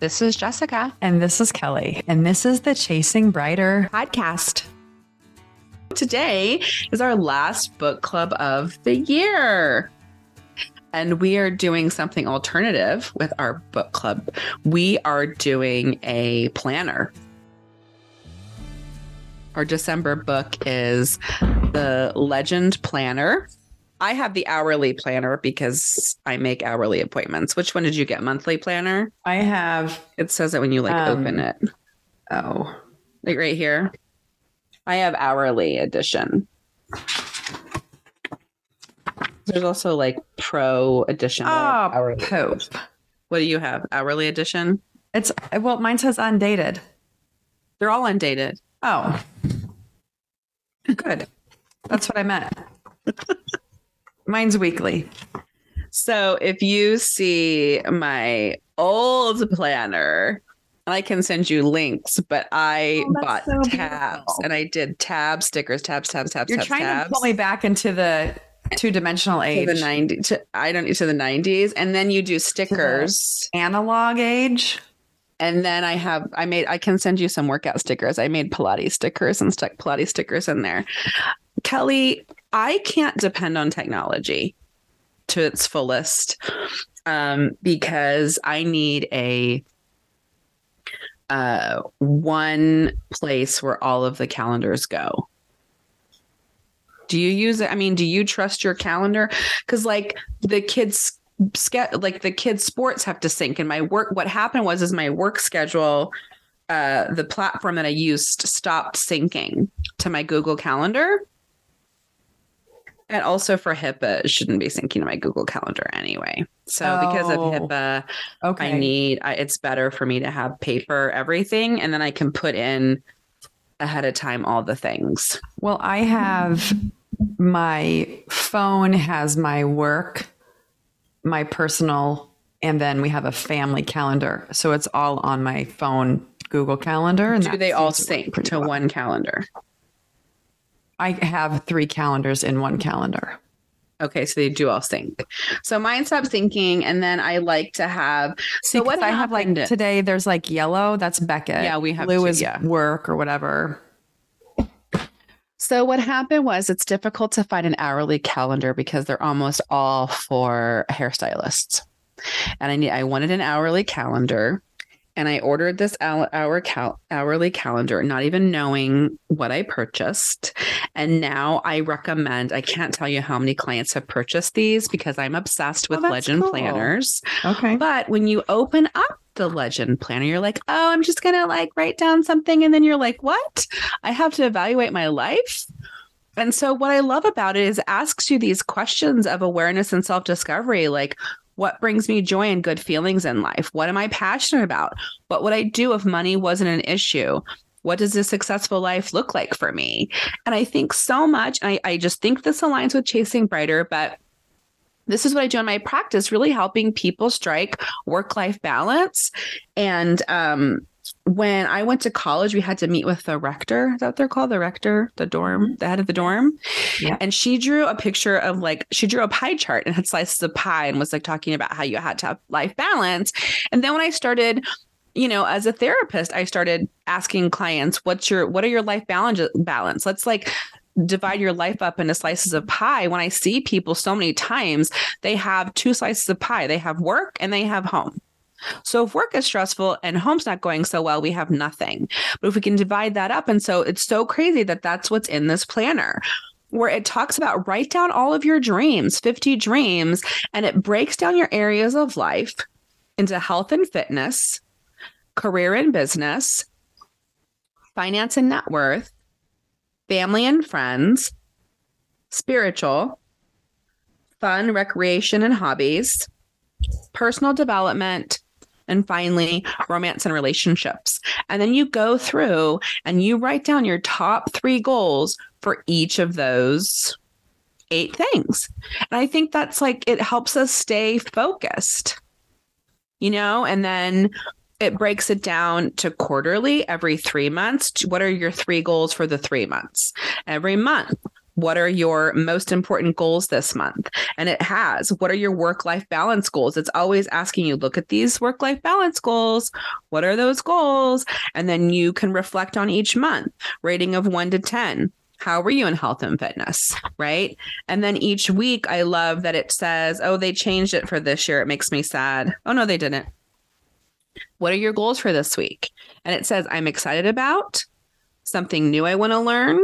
This is Jessica. And this is Kelly. And this is the Chasing Brighter podcast. Today is our last book club of the year. And we are doing something alternative with our book club. We are doing a planner. Our December book is The Legend Planner. I have the hourly planner because I make hourly appointments. Which one did you get? Monthly planner? I have. It says it when you like Um, open it. Oh, Like right here. I have hourly edition. There's also like pro edition. but I have oh, hourly. Pope. What do you have? Hourly edition? It's well, mine says undated. They're all undated. Oh, good. That's what I meant. Mine's weekly. So if you see my old planner, and I can send you links, but I Oh, bought so tabs beautiful. and I did tab stickers, tabs, tabs, tabs, You're tabs, trying tabs. to pull me back into the two dimensional to age, the 90 to I don't to the 90s and then you do stickers analog age. and then I have I made I can send you some workout stickers. I made Pilates stickers and stuck Pilates stickers in there. Kelly, I can't depend on technology to its fullest um, because I need a uh, one place where all of the calendars go. Do you use it? I mean, do you trust your calendar? Because like the kids ske- like the kids sports have to sync and my work what happened was is my work schedule uh the platform that i used stopped syncing to my google calendar and also for HIPAA, it shouldn't be syncing to my Google Calendar anyway. So because of Oh, HIPAA, Okay. I need I, it's better for me to have paper everything, and then I can put in ahead of time all the things. Well, I have my phone has my work, my personal, and then we have a family calendar. So it's all on my phone Google Calendar. And Do they all sync to well. one calendar? I have three calendars in one calendar. Okay, so they do all sync. So mine stops syncing, and then I like to have. So what I have like today, there's like yellow, that's Beckett. Yeah, we have blue two, is yeah. work or whatever. So what happened was it's difficult to find an hourly calendar because they're almost all for hairstylists. And I need I wanted an hourly calendar and I ordered this hour, cal- hourly calendar not even knowing what I purchased. And now I recommend I can't tell you how many clients have purchased these because I'm obsessed with oh, that's legend cool. planners. Okay. But when you open up the legend planner, you're like, oh, I'm just going to like write down something. And then you're like, what? I have to evaluate my life. And so, what I love about it is it asks you these questions of awareness and self discovery like, what brings me joy and good feelings in life? What am I passionate about? What would I do if money wasn't an issue? What does a successful life look like for me? And I think so much, I, I just think this aligns with Chasing Brighter, but this is what I do in my practice, really helping people strike work life balance. And um, when I went to college, we had to meet with the rector. Is that what they're called? The rector, the dorm, mm-hmm. the head of the dorm. Yeah. And she drew a picture of like, she drew a pie chart and had slices of pie and was like talking about how you had to have life balance. And then when I started, you know, as a therapist, I started asking clients, what's your, what are your life balance balance? Let's like divide your life up into slices of pie. When I see people so many times, they have two slices of pie. They have work and they have home. So if work is stressful and home's not going so well, we have nothing. But if we can divide that up, and so it's so crazy that that's what's in this planner. Where it talks about write down all of your dreams, 50 dreams, and it breaks down your areas of life into health and fitness, career and business, finance and net worth, family and friends, spiritual, fun, recreation, and hobbies, personal development, and finally, romance and relationships. And then you go through and you write down your top three goals for each of those eight things. And I think that's like, it helps us stay focused, you know, and then it breaks it down to quarterly every three months. What are your three goals for the three months? Every month, what are your most important goals this month? And it has, what are your work life balance goals? It's always asking you, look at these work life balance goals. What are those goals? And then you can reflect on each month, rating of one to 10 how were you in health and fitness? Right? And then each week i love that it says oh they changed it for this year. It makes me sad. Oh no they didn't. What are your goals for this week? And it says i'm excited about something new i want to learn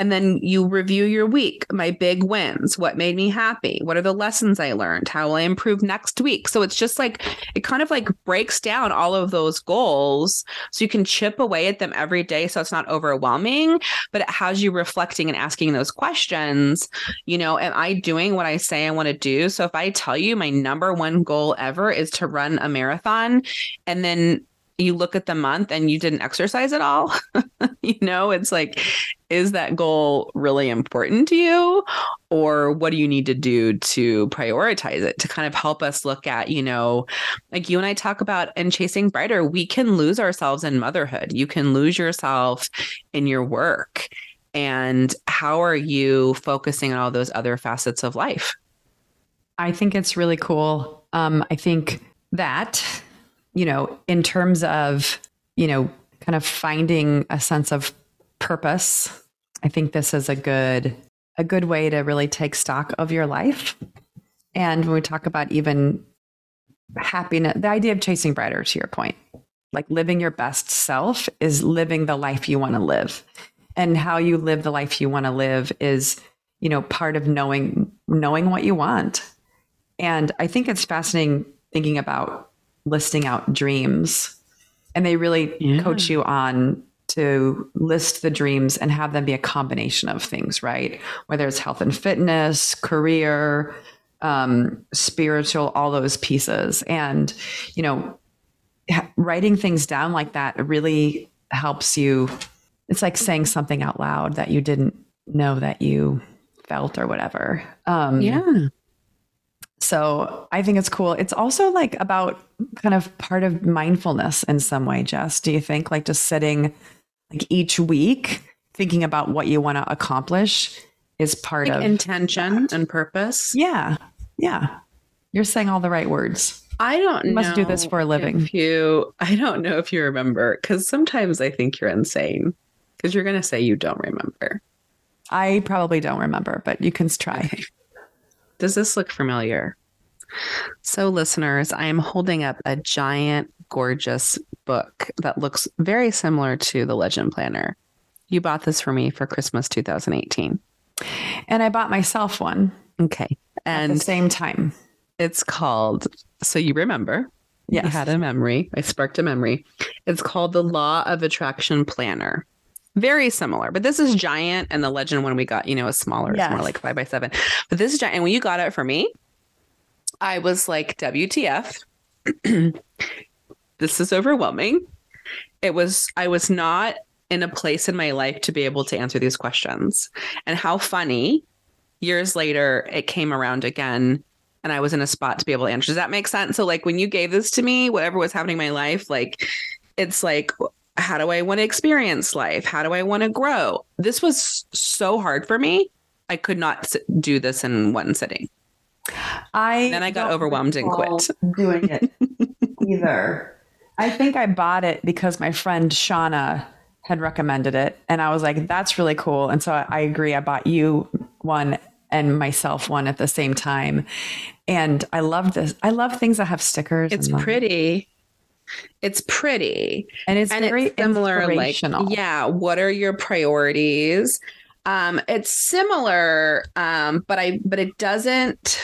and then you review your week, my big wins, what made me happy, what are the lessons I learned, how will I improve next week. So it's just like it kind of like breaks down all of those goals so you can chip away at them every day so it's not overwhelming, but it has you reflecting and asking those questions. You know, am I doing what I say I want to do? So if I tell you my number one goal ever is to run a marathon and then you look at the month and you didn't exercise at all, you know, it's like, is that goal really important to you? Or what do you need to do to prioritize it to kind of help us look at, you know, like you and I talk about in Chasing Brighter, we can lose ourselves in motherhood. You can lose yourself in your work. And how are you focusing on all those other facets of life? I think it's really cool. Um, I think that you know, in terms of, you know, kind of finding a sense of purpose, I think this is a good a good way to really take stock of your life. And when we talk about even happiness, the idea of chasing brighter to your point, like living your best self is living the life you want to live. And how you live the life you want to live is, you know, part of knowing knowing what you want. And I think it's fascinating thinking about listing out dreams. And they really yeah. coach you on to list the dreams and have them be a combination of things right? Whether it's health and fitness career um, spiritual all those pieces. And you know writing things down like that really helps you. It's like saying something out loud that you didn't know that you felt or whatever. Um, yeah so I think it's cool. It's also like about kind of part of mindfulness in some way, Jess. Do you think like just sitting like each week thinking about what you want to accomplish is part like of intention that. and purpose? Yeah. Yeah. You're saying all the right words. I don't you must do this for a living. If you I don't know if you remember cuz sometimes I think you're insane cuz you're going to say you don't remember. I probably don't remember, but you can try. Okay. Does this look familiar? So, listeners, I am holding up a giant, gorgeous book that looks very similar to the Legend Planner. You bought this for me for Christmas 2018. And I bought myself one. Okay. And at the same time. It's called, so you remember. Yes. You had a memory. I sparked a memory. It's called the Law of Attraction Planner very similar, but this is giant, and the legend one we got, you know, is smaller. Yes. It's more like five by seven. But this is giant. And when you got it for me, I was like, WTF. this is overwhelming. It was, I was not in a place in my life to be able to answer these questions. And how funny years later it came around again and I was in a spot to be able to answer. Does that make sense? So like when you gave this to me, whatever was happening in my life, like it's like how do I want to experience life? How do I want to grow? This was so hard for me. I could not do this in one sitting. I then I got overwhelmed and quit doing it either. I think I bought it because my friend Shauna had recommended it, and I was like, "That's really cool." And so I, I agree. I bought you one and myself one at the same time, and I love this. I love things that have stickers. It's pretty. It's pretty. And it's and very it's similar like yeah, what are your priorities? Um it's similar um but I but it doesn't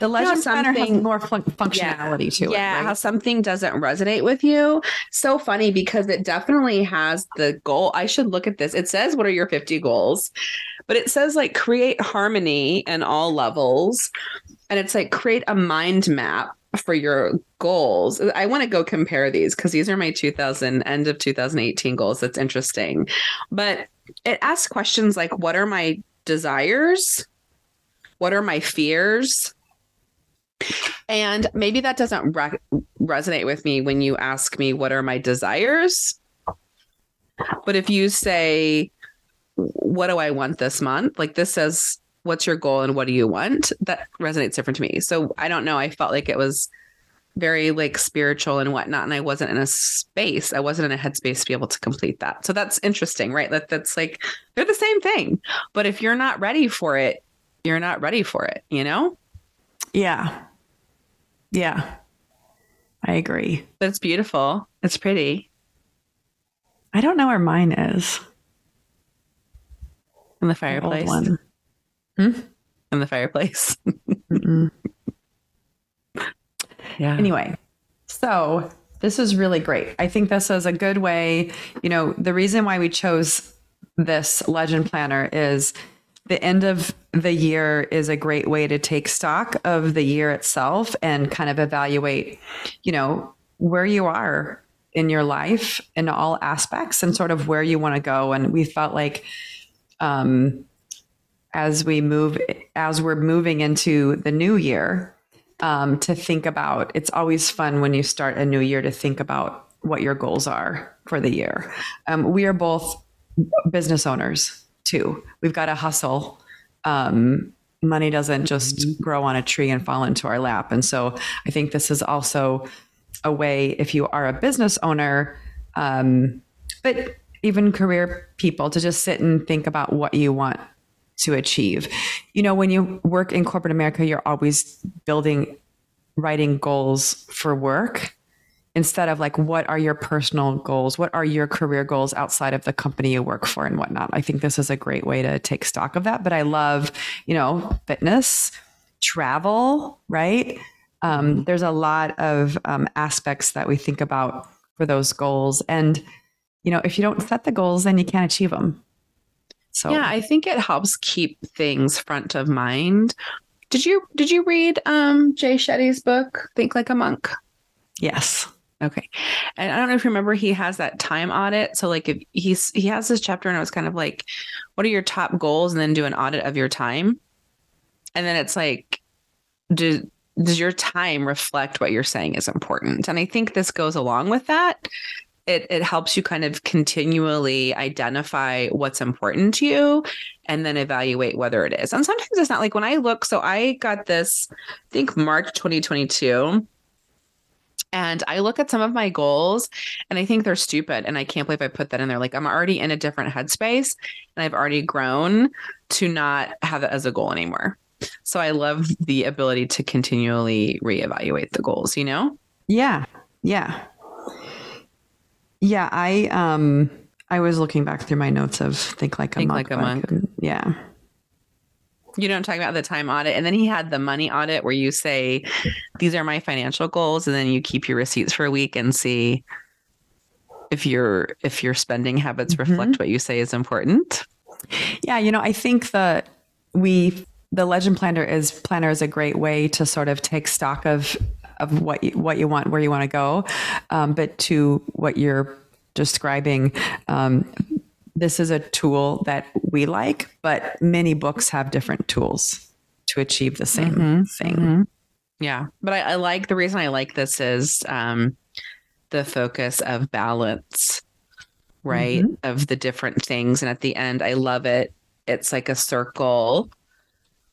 the legend planner has more fun- functionality yeah, to it. Yeah, right? how something doesn't resonate with you. So funny because it definitely has the goal. I should look at this. It says, What are your 50 goals? But it says, like, create harmony in all levels. And it's like, create a mind map for your goals. I want to go compare these because these are my 2000 end of 2018 goals. That's interesting. But it asks questions like what are my desires? What are my fears? And maybe that doesn't re- resonate with me when you ask me what are my desires? But if you say what do I want this month? Like this says, what's your goal and what do you want? That resonates different to me. So I don't know. I felt like it was very like spiritual and whatnot. And I wasn't in a space, I wasn't in a headspace to be able to complete that. So that's interesting, right? That that's like they're the same thing. But if you're not ready for it, you're not ready for it, you know? Yeah. Yeah. I agree. That's beautiful. It's pretty. I don't know where mine is. In the fireplace. One. Hmm? In the fireplace. yeah. Anyway, so this is really great. I think this is a good way. You know, the reason why we chose this legend planner is the end of the year is a great way to take stock of the year itself and kind of evaluate, you know, where you are in your life in all aspects and sort of where you want to go. And we felt like, um, as we move, as we're moving into the new year, um, to think about, it's always fun when you start a new year to think about what your goals are for the year. Um, we are both business owners too. We've got to hustle. Um, money doesn't just mm-hmm. grow on a tree and fall into our lap. And so I think this is also a way, if you are a business owner, um, but even career people, to just sit and think about what you want to achieve. You know, when you work in corporate America, you're always building, writing goals for work instead of like what are your personal goals? What are your career goals outside of the company you work for and whatnot? I think this is a great way to take stock of that but i love you know fitness travel right? Um, there's a lot of um, aspects that we think about for those goals. And you know if you don't set the goals then you can't achieve them so yeah i think it helps keep things front of mind did you did you read um jay shetty's book think like a monk yes Okay. And I don't know if you remember he has that time audit. So like if he's he has this chapter and it was kind of like what are your top goals and then do an audit of your time. And then it's like do does your time reflect what you're saying is important? And I think this goes along with that. It it helps you kind of continually identify what's important to you and then evaluate whether it is. And sometimes it's not like when I look, so I got this, I think March 2022 and I look at some of my goals and I think they're stupid. And I can't believe I put that in there. Like I'm already in a different headspace and I've already grown to not have it as a goal anymore. So I love the ability to continually reevaluate the goals, you know? Yeah. Yeah. Yeah. I, um, I was looking back through my notes of think like a think monk. Like a monk. Yeah you know, I'm talking about the time audit. And then he had the money audit where you say, these are my financial goals. And then you keep your receipts for a week and see if your if your spending habits mm-hmm. reflect what you say is important. Yeah, you know, I think that we the legend planner is planner is a great way to sort of take stock of of what you, what you want, where you want to go, um, but to what you're describing, um, this is a tool that we like, but many books have different tools to achieve the same mm-hmm. thing. Mm-hmm. Yeah. But I, I, like the reason I like this is um, the focus of balance, right? Mm-hmm. Of the different things. And at the end, I love it. It's like a circle.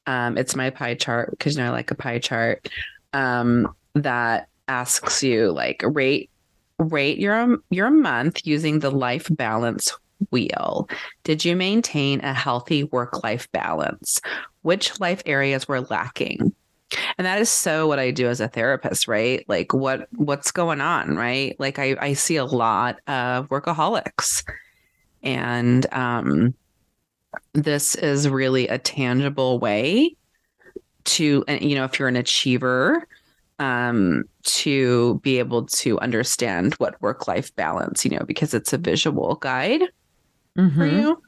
Um, it's my pie chart because you know I like a pie chart um, that asks you like rate rate your your month using the life balance wheel? Did you maintain a healthy work life balance? Which life areas were lacking? And that is so what I do as a therapist, right? Like what what's going on, right? Like I, I see a lot of workaholics. And um this is really a tangible way to you know, if you're an achiever, um, to be able to understand what work life balance, you know, because it's a visual guide mm-hmm. for you.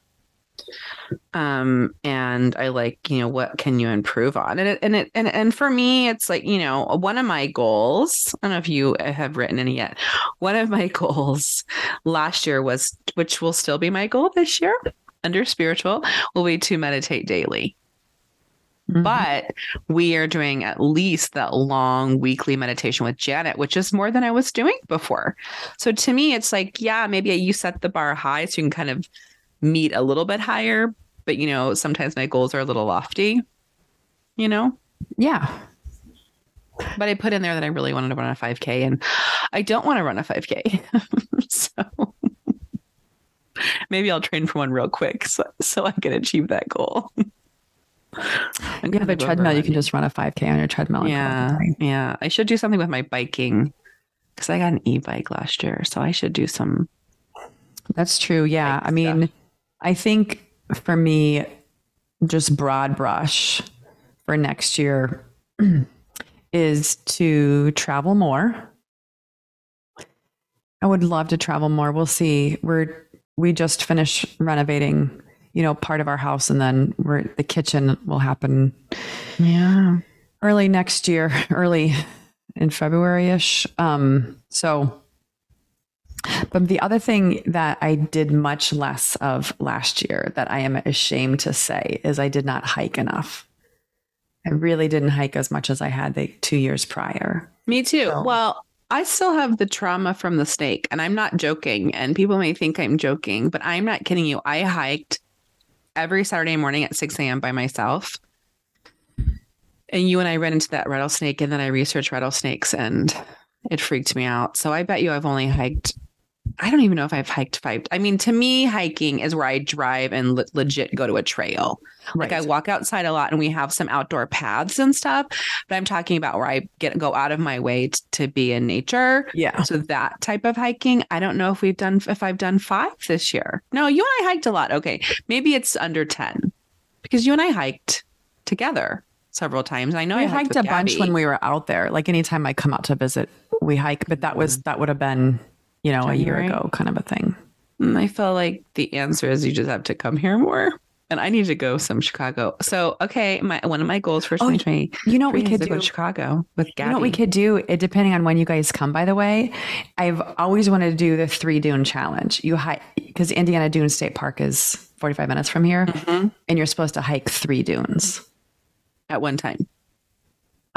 Um, and I like, you know, what can you improve on? And it, and it, and, and for me, it's like, you know, one of my goals, I don't know if you have written any yet. One of my goals last year was, which will still be my goal this year under spiritual, will be to meditate daily. Mm-hmm. But we are doing at least that long weekly meditation with Janet, which is more than I was doing before. So to me, it's like, yeah, maybe you set the bar high so you can kind of meet a little bit higher, but you know, sometimes my goals are a little lofty, you know? Yeah. But I put in there that I really wanted to run a 5K and I don't want to run a 5K. so maybe I'll train for one real quick so, so I can achieve that goal. If you have a treadmill, you can just run a 5K on your treadmill. Yeah. Yeah. I should do something with my biking mm. because I got an e bike last year. So I should do some. That's true. Yeah. I mean, I think for me, just broad brush for next year is to travel more. I would love to travel more. We'll see. We're we just finished renovating, you know, part of our house and then we're the kitchen will happen Yeah. early next year, early in February ish. Um, so, but the other thing that I did much less of last year that I am ashamed to say is I did not hike enough. I really didn't hike as much as I had the two years prior. Me too. So- Well, I still have the trauma from the snake, and I'm not joking. And people may think I'm joking, but I'm not kidding you. I hiked every Saturday morning at 6 a.m. by myself. And you and I ran into that rattlesnake, and then I researched rattlesnakes, and it freaked me out. So I bet you I've only hiked. I don't even know if I've hiked five. I mean, to me, hiking is where I drive and le- legit go to a trail. Like I walk outside a lot and we have some outdoor paths and stuff, but I'm talking about where I get go out of my way t- to be in nature. yeah. So that type of hiking, I don't know if we've done if I've done 5 this year. No, you and I hiked a lot. Okay. Maybe it's under 10. Because you and I hiked together several times. I know We I hiked hiked a with bunch when we were out there. Like anytime I come out to visit, we hike, but that was, mm-hmm. that would have been, you know, a year ago kind of a thing. And I feel like the answer is you just have to come here more. And I need to go some Chicago. So okay, my one of my goals for Oh, 2020 You know what we could do? to Chicago with Gabby. You know what we could do, it, depending on when you guys come, by the way. I've always wanted to do the three dune challenge. You hike, because Indiana Dune State Park is 45 minutes from here, Mhm. and you're supposed to hike three dunes. at one time.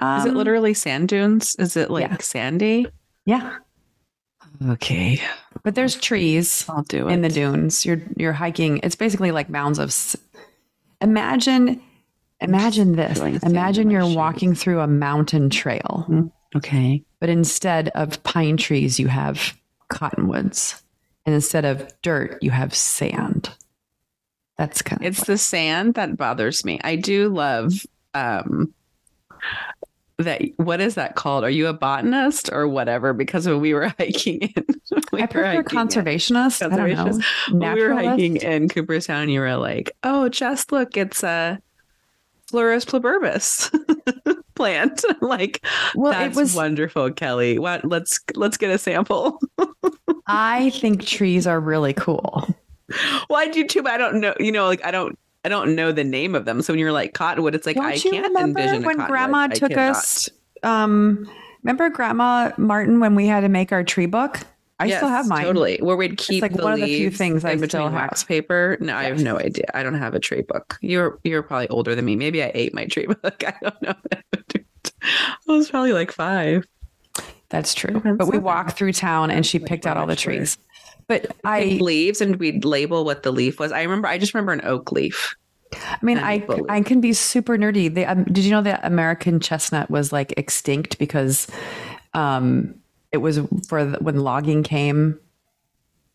Um, Is it literally sand dunes? Is it like yeah. sandy? Yeah. Okay, But there's trees I'll do it. in the dunes. You're you're hiking. It's basically like mounds of. s- Imagine, imagine this. feeling sand in Imagine you're shoes. walking through a mountain trail, okay. but instead of pine trees, you have cottonwoods, and instead of dirt, you have sand. That's kind of It's the sand that bothers me. I do love um that what is that called? Are you a botanist or whatever? Because when we were hiking in we I prefer hiking in- conservationist. I don't know. When we were hiking in Cooperstown, you were like, "Oh, just look, it's a Florus pluberbus plant." like, Well, that's it was. wonderful, Kelly. What? Let's let's get a sample. I think trees are really cool. well, I do too, but I don't know. You know, like I don't. I don't know the name of them. So when you're like cottonwood, it's like Don't I you can't remember envision when. Grandma took us? Um, remember Grandma Martin when we had to make our tree book? I still have mine. Totally. Where we'd keep like the one of the few things I between have. wax paper. No, I have no idea. I don't have a tree book. You're you're probably older than me. Maybe I ate my tree book. I don't know. I was probably like five. That's true. That's But we walked through town and she Like, picked out all the trees. But I leaves and we'd label what the leaf was. I remember. I just remember an oak leaf. I mean, and I. I can be super nerdy. The, um, did you know that American chestnut was like extinct because um, it was for the, when logging came,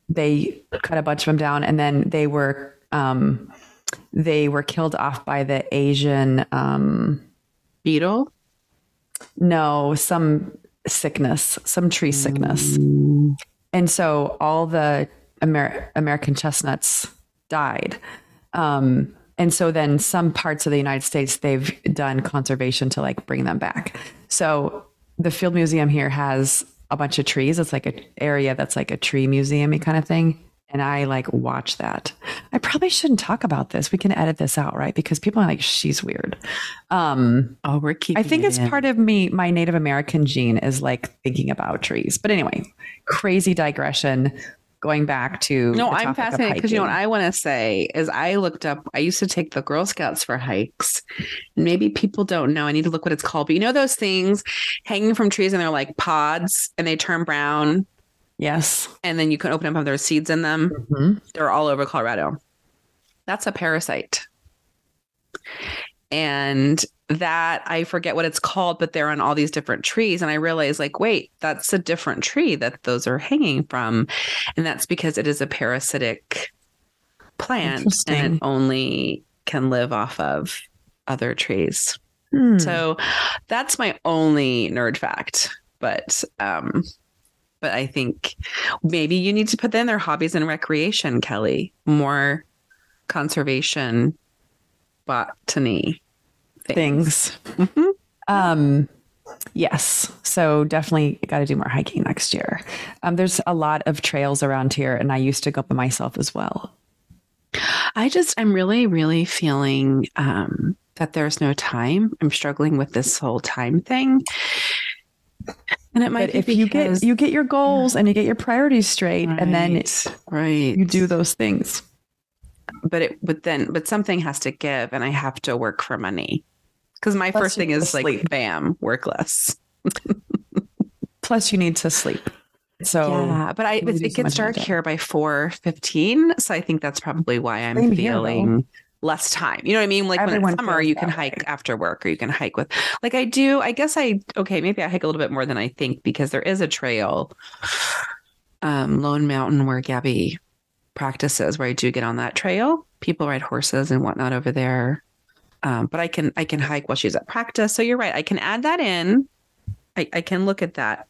they cut a bunch of them down and then they were um, they were killed off by the Asian um, Beetle. no some sickness, some tree sickness, and so all the Amer- American chestnuts died. Um, and so then some parts of the United States they've done conservation to like bring them back. So the Field Museum here has a bunch of trees. It's like an area that's like a tree museum kind of thing. And I like watch that. I probably shouldn't talk about this. We can edit this out, right? Because people are like, she's weird. Um, Oh, we're keeping. I think it it's in. part of me, my Native American gene is like thinking about trees. But anyway, crazy digression. Going back to No, I'm fascinated because you know what. I want to say is I looked up. I used to take the Girl Scouts for hikes, and maybe people don't know. I need to look what it's called. But you know those things hanging from trees, and they're like pods, and they turn brown, yes, and then you can open them up. There's seeds in them. Mhm. They're all over Colorado. That's a parasite. And that I forget what it's called, but they're on all these different trees. And I realize, like, wait, that's a different tree that those are hanging from. And that's because it is a parasitic plant and it only can live off of other trees. Hmm. So that's my only nerd fact. But um but I think maybe you need to put in their hobbies and recreation, Kelly. More conservation botany things. things. Mm-hmm. Um, yes. So definitely got to do more hiking next year. Um, there's a lot of trails around here, and I used to go by myself as well. I just, I'm really, really feeling um, that there's no time. I'm struggling with this whole time thing. And it might but if because, you get you get your goals and you get your priorities straight, right, and then right you do those things. But it but then but something has to give, and I have to work for money. Because my Plus first thing is like, bam, work less. Plus, you need to sleep. So yeah, but I it, it gets dark here by four fifteen, so I think that's probably why I'm Same feeling here, less time. You know what I mean? Like Everyone when it's summer, you can hike way. after work, or you can hike with. Like I do. I guess I okay. Maybe I hike a little bit more than I think because there is a trail, um, Lone Mountain, where Gabby practices, where I do get on that trail. People ride horses and whatnot over there. Um, but I can I can hike while she's at practice. So you're right. I can add that in. I, I can look at that.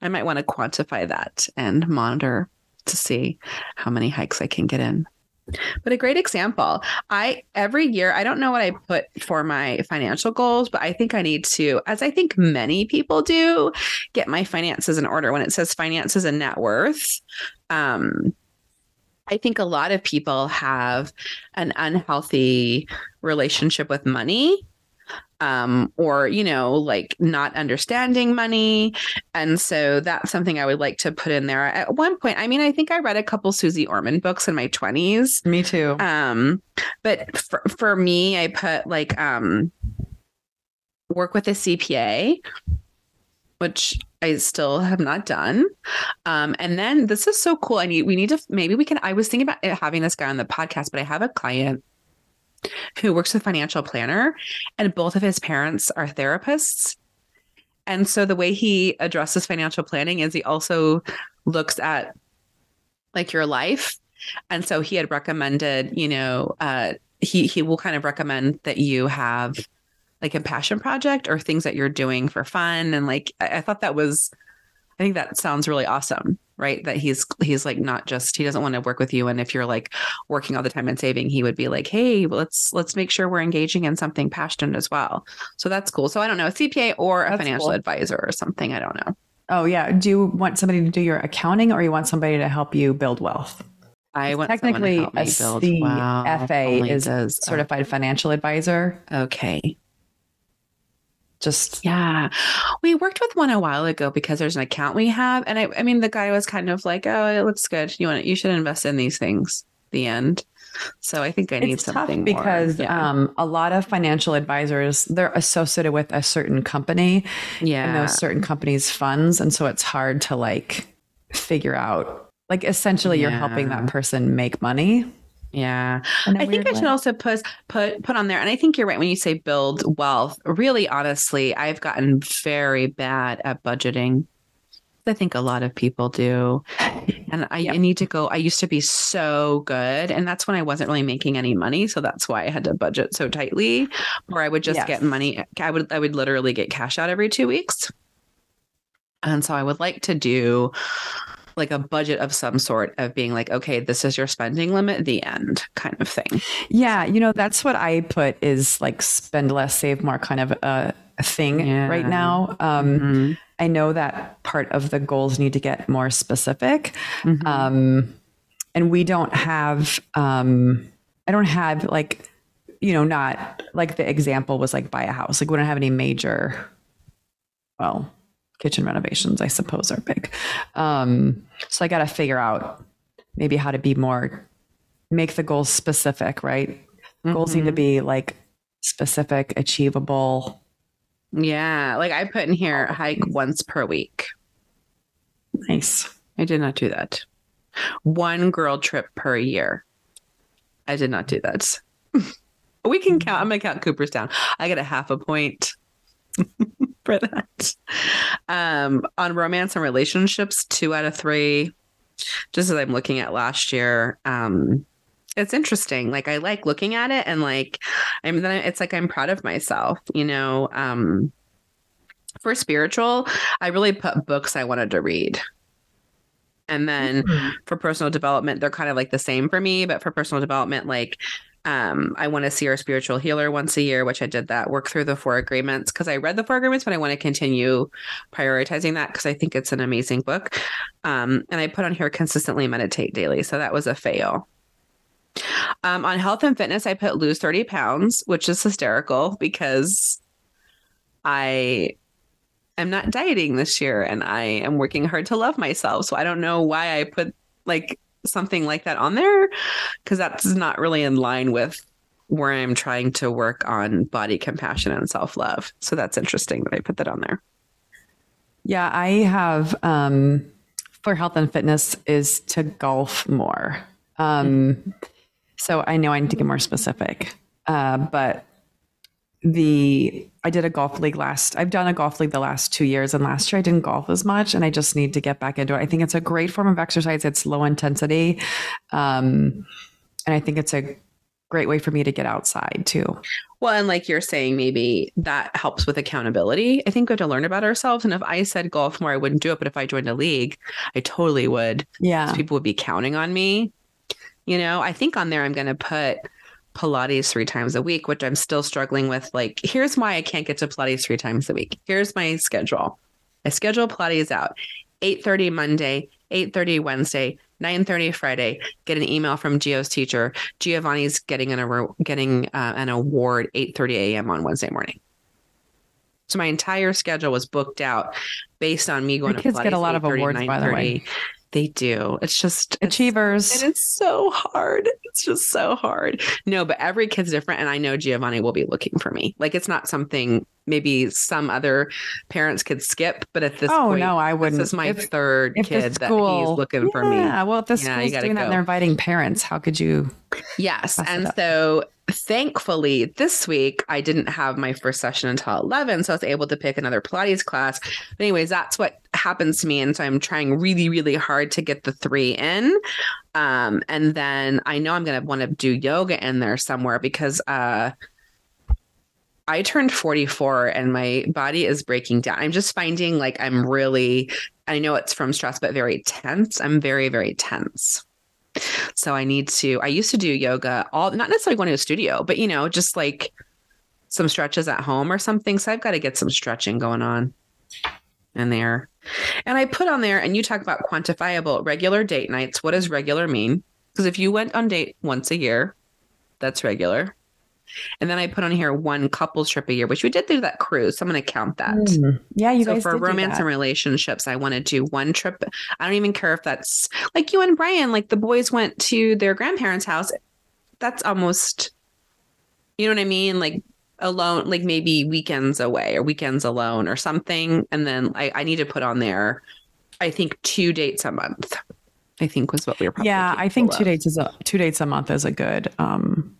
I might want to quantify that and monitor to see how many hikes I can get in. But a great example. I every year I don't know what I put for my financial goals, but I think I need to, as I think many people do, get my finances in order. When it says finances and net worth, um, I think a lot of people have an unhealthy relationship with money um, or you know like not understanding money and so that's something i would like to put in there at one point i mean i think i read a couple Suze Orman books in my 20s me too um but for, for me i put like um work with a cpa which I still have not done. Um, and then this is so cool. I need we need to maybe we can. I was thinking about having this guy on the podcast, but I have a client who works with financial planner, and both of his parents are therapists. And so the way he addresses financial planning is he also looks at like your life. And so he had recommended, you know, uh, he he will kind of recommend that you have like a passion project or things that you're doing for fun. And like I, I thought that was I think that sounds really awesome right? That he's he's like not just he doesn't want to work with you. And if you're like working all the time and saving he would be like hey let's let's make sure we're engaging in something passionate as well. So that's cool. So i don't know a cpa or a that's financial cool. advisor or something i don't know. Oh yeah. Do you want somebody to do your accounting or you want somebody to help you build wealth? I want to technically a CFA wow, oh is a certified oh. financial advisor. Okay just yeah. We worked with one a while ago because there's an account we have and i, I mean the guy was kind of like oh it looks good. You want you should invest in these things. The end. So i think i need it's something because yeah. um, a lot of financial advisors they're associated with a certain company yeah and those certain companies funds and so it's hard to like figure out like essentially yeah. you're helping that person make money yeah. I think I should also put put put on there and I think you're right when you say build wealth. Really honestly, I've gotten very bad at budgeting. I think a lot of people do. And I, yep. I, need to go. I used to be so good. And that's when I wasn't really making any money. So that's why I had to budget so tightly. Or I would just yes. get money. I would I would literally get cash out every two weeks. And so I would like to do like a budget of some sort of being like, okay, this is your spending limit, the end kind of thing. Yeah. You know, that's what I put is like spend less, save more kind of a, a thing yeah. right now. Um, mm-hmm. I know that part of the goals need to get more specific. Mm-hmm. Um, and we don't have, um, I don't have like, you know, not like the example was like buy a house. Like we don't have any major, well, kitchen renovations, I suppose, are big. Um, so I got to figure out maybe how to be more, make the goals specific, right? Mm-hmm. Goals need to mm-hmm. be like specific, achievable. Yeah. Like I put in here hike once per week. Nice. I did not do that. One girl trip per year. I did not do that. we can count. I'm gonna count Cooperstown. I get a half a point for that. Um, on romance and relationships, two out of three. Just as I'm looking at last year, um, it's interesting. Like I like looking at it, and like I'm then it's like I'm proud of myself. You know, um, for spiritual, I really put books I wanted to read. And then mm-hmm. for personal development, they're kind of like the same for me. But for personal development, like um, I want to see our spiritual healer once a year, which I did that, work through the four agreements because I read the four agreements, but I want to continue prioritizing that because I think it's an amazing book. Um, and I put on here consistently meditate daily. So that was a fail. Um, on health and fitness, I put lose 30 pounds, which is hysterical because I am not dieting this year and I am working hard to love myself. So I don't know why I put like something like that on there because that's not really in line with where I'm trying to work on body compassion and self love. So that's interesting that I put that on there. Yeah, I have um, for health and fitness is to golf more. Um, mm-hmm. So I know I need to get more specific, uh, but the I did a golf league last. I've done a golf league the last two years, and last year I didn't golf as much, and I just need to get back into it. I think it's a great form of exercise. It's low intensity, um, and I think it's a great way for me to get outside too. Well, and like you're saying, maybe that helps with accountability. I think we have to learn about ourselves. And if I said golf more, I wouldn't do it. But if I joined a league, I totally would. Yeah, people would be counting on me. You know, I think on there I'm going to put Pilates three times a week, which I'm still struggling with. Like, here's why I can't get to Pilates three times a week. Here's my schedule. I schedule Pilates out 8:30 Monday, 8:30 Wednesday, 9:30 Friday. Get an email from Gio's teacher. Giovanni's getting an getting uh, an award 8:30 a.m. on Wednesday morning. So my entire schedule was booked out based on me going. The kids get a lot of awards, by the way. They do. It's just achievers. It's, and it's so hard. It's just so hard. No, but every kid's different. And I know Giovanni will be looking for me. Like it's not something maybe some other parents could skip, but at this oh, point, no, I wouldn't. This is my if, third if kid school, that he's looking yeah, for me. Yeah, well, if the yeah, school's doing go. that and they're inviting parents, how could you? Yes. And so thankfully this week I didn't have my first session until 11. So I was able to pick another Pilates class. But anyways, that's what happens to me. And so I'm trying really, really hard to get the three in. Um, and then I know I'm going to want to do yoga in there somewhere because, uh, I turned 44 and my body is breaking down. I'm just finding like I'm really, I know it's from stress, but very tense. I'm very, very tense. So I need to, I used to do yoga all, not necessarily going to a studio, but you know, just like some stretches at home or something. So I've got to get some stretching going on in there. And I put on there, and you talk about quantifiable regular date nights. What does regular mean? Because if you went on date once a year, that's regular. And then I put on here one couples trip a year, which we did do that cruise. So I'm going to count that. Mm. Yeah, you so guys. So for romance and relationships, I want to do one trip. I don't even care if that's like you and Brian. Like the boys went to their grandparents' house. That's almost, you know what I mean? Like alone, like maybe weekends away or weekends alone or something. And then I, I need to put on there. I think two dates a month. I think was what we were. Probably yeah, I think two of. dates is a two dates a month is a good um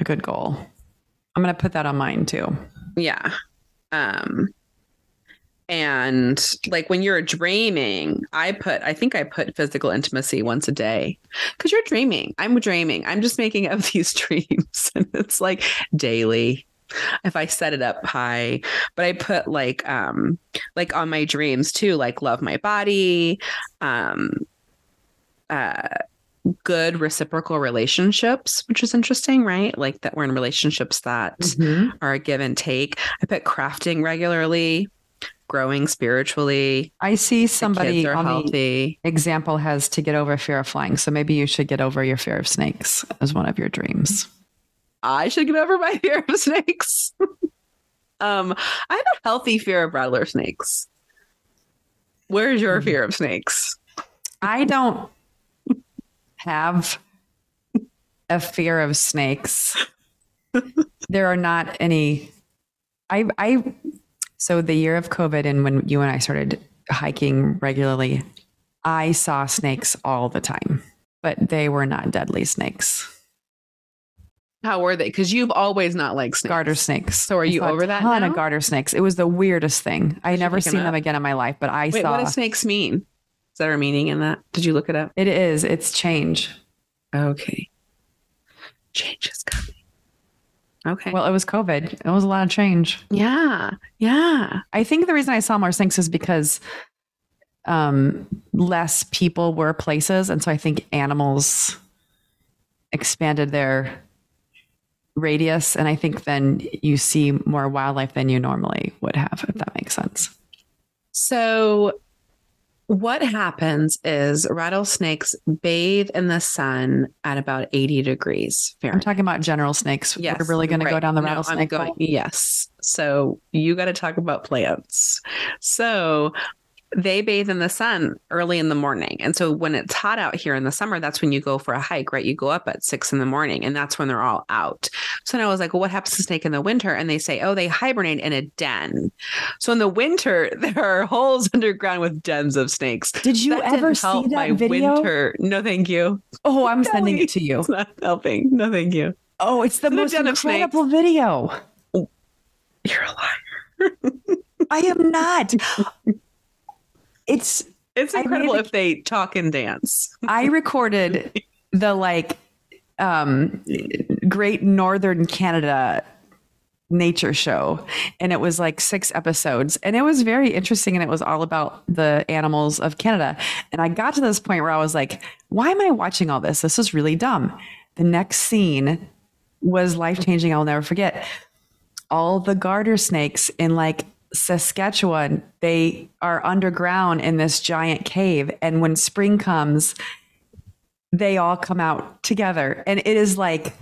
a good goal. I'm going to put that on mine too. Yeah. Um, and like when you're dreaming, I put, I think I put physical intimacy once a day because you're dreaming. I'm dreaming. I'm just making up these dreams. and it's like daily if I set it up high. But I put like um like on my dreams too, like love my body, um uh good reciprocal relationships, which is interesting, right? Like that we're in relationships that mm-hmm. are a give and take. I put crafting regularly, growing spiritually. I see somebody on healthy. the example has to get over fear of flying. So maybe you should get over your fear of snakes as one of your dreams. I should get over my fear of snakes. um, I have a healthy fear of rattler snakes. Where's your mm-hmm. fear of snakes? I don't have a fear of snakes. there are not any. I, I, so the year of COVID and when you and I started hiking regularly, I saw snakes all the time, but they were not deadly snakes. How were they? Because you've always not liked snakes. Garter snakes. So are I you over a that ton now? of garter snakes. It was the weirdest thing. I you never seen them up? again in my life, but I Wait, saw what do snakes mean? There a meaning in that? Did you look it up? it is. It's change. Okay. Change is coming. Okay. Well, it was COVID. It was a lot of change. yeah. Yeah. I think the reason I saw more snakes is because um, less people were places, and so I think animals expanded their radius, and I think then you see more wildlife than you normally would have, if that makes sense. So, what happens is rattlesnakes bathe in the sun at about 80 degrees I'm talking about general snakes. Yes, We're really going to go down the No, rattlesnake. going- yes. So you got to talk about plants. So they bathe in the sun early in the morning. And so when it's hot out here in the summer, that's when you go for a hike, right? You go up at six in the morning and that's when they're all out. So then I was like, well, what happens to snake in the winter? And they say, oh, they hibernate in a den. So in the winter, there are holes underground with dens of snakes. Did you That ever see help that my video? winter. No, thank you. Oh, I'm sending it to you. It's not helping. No, thank you. Oh, it's the It's most incredible video. You're a liar. I am not. It's It's incredible if they talk and dance. I recorded the like um Great Northern Canada nature show and it was like six episodes and it was very interesting and it was all about the animals of Canada. And I got to this point where I was like why am I watching all this? This is really dumb. The next scene was life changing I'll never forget. All the garter snakes in like Saskatchewan, they are underground in this giant cave. And when spring comes, they all come out together. And it is like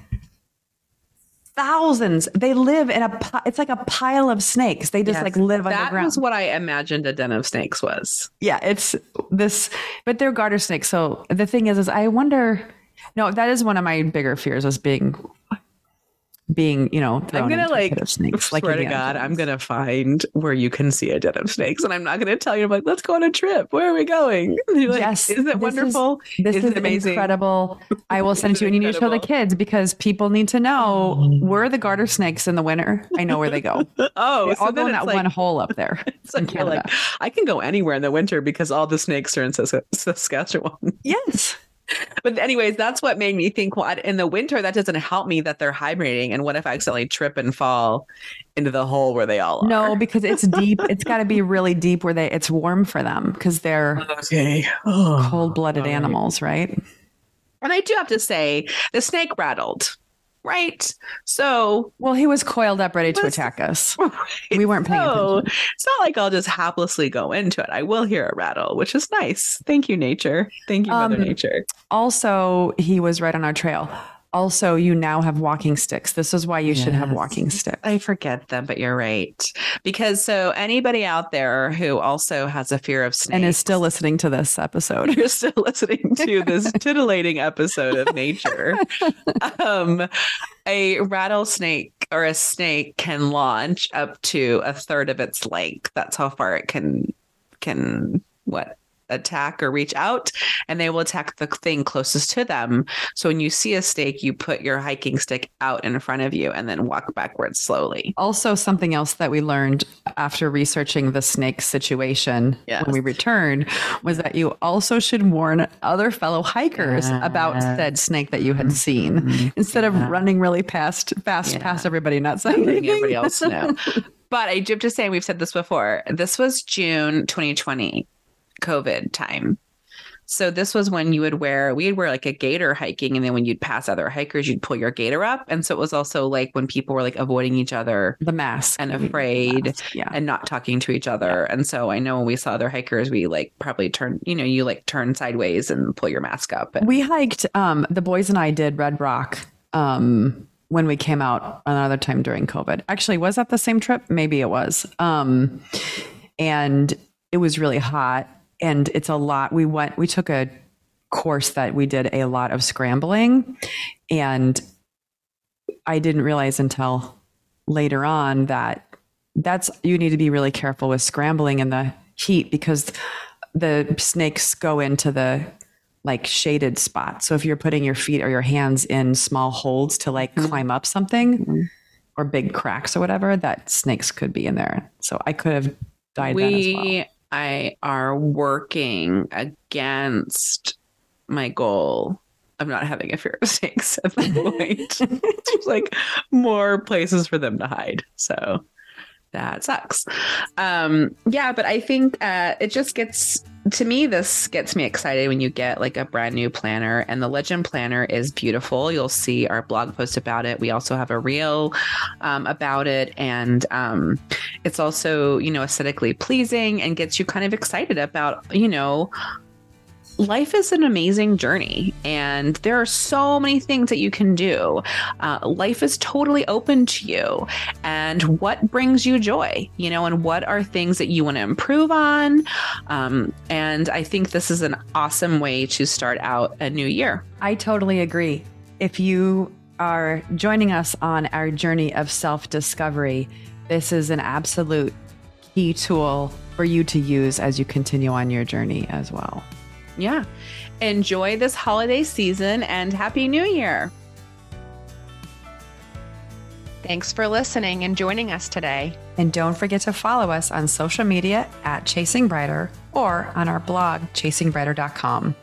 thousands. They live in a, it's like a pile of snakes. They just Yes, like live That underground. was what I imagined a den of snakes was. yeah, it's this, but they're garter snakes. So the thing is, is I wonder, no, that is one of my bigger fears is being, being, you know, I'm gonna like snakes. swear to Indiana God, I'm gonna find where you can see a den of snakes, and I'm not gonna tell you. I'm like, let's go on a trip. Where are we going? Like, Yes, isn't this it is- wonderful? This Isn't is it amazing? incredible. I will send it to you, and you need to show the kids because people need to know where the garter snakes in the winter. I know where they go. Oh, They so all go in that like, one hole up there. it's like in you're like, Canada. I can go anywhere in the winter because all the snakes are in Sas- Saskatchewan. Yes. But anyways, that's what made me think. Well, in the winter, that doesn't help me that they're hibernating. And what if I accidentally trip and fall into the hole where they all are? No, because it's deep. It's got to be really deep where they it's warm for them because they're Okay. Oh. cold-blooded all right. animals, right? And I do have to say, the snake rattled, right? So Well, he was coiled up, ready to Was- attack us. We weren't paying so, attention. It's not like I'll just haplessly go into it. I will hear a rattle, which is nice. Thank you, nature. Thank you, Mother Um, Nature. Also, he was right on our trail. Also, you now have walking sticks. This is why you should have walking sticks. I forget them, but you're right. Because so anybody out there who also has a fear of snakes and is still listening to this episode. you're still listening to this titillating episode of nature. um, a rattlesnake or a snake can launch up to a third of its length. That's how far it can can what attack or reach out and they will attack the thing closest to them so when you see a snake you put your hiking stick out in front of you and then walk backwards slowly Also, something else that we learned after researching the snake situation Yes. when we returned was that you also should warn other fellow hikers about said snake that you had mm-hmm. seen mm-hmm. instead of running really past fast Yeah. past everybody, not saying letting everybody else know. But I do have to say, we've said this before. This was June 2020, COVID time. So this was when you would wear, we'd wear like a gaiter hiking, and then when you'd pass other hikers, you'd pull your gaiter up. And so it was also like when people were like avoiding each other The mask and afraid mask, Yeah. and not talking to each other. And so I know when we saw other hikers, we like probably turn, you know, you like turn sideways and pull your mask up. And We hiked, um, the boys and I did Red Rock um, when we came out another time during COVID. Actually, was that the same trip? Maybe it was. Um, and it was really hot and it's a lot. We went, we took a course that we did a lot of scrambling and I didn't realize until later on that that's you need to be really careful with scrambling in the heat because the snakes go into the like shaded spots. So if you're putting your feet or your hands in small holds to like Mhm. climb up something Mhm. or big cracks or whatever, that snakes could be in there. So I could have that as well. I are working against my goal of not having a fear of snakes at the point. There's like more places for them to hide. So that sucks. Um yeah, but I think uh it just gets to me this gets me excited when you get like a brand new planner and the legend planner is beautiful. You'll see our blog post about it. We also have a reel um, about it and um, it's also you know aesthetically pleasing and gets you kind of excited about you know life is an amazing journey and there are so many things that you can do uh, life is totally open to you and what brings you joy you know and what are things that you want to improve on um, and i think this is an awesome way to start out a new year I totally agree. If you are joining us on our journey of self discovery, this is an absolute key tool for you to use as you continue on your journey as well. Yeah enjoy this holiday season and happy new year Thanks for listening and joining us today. And don't forget to follow us on social media at Chasing Brighter or on our blog, chasingbrighter.com.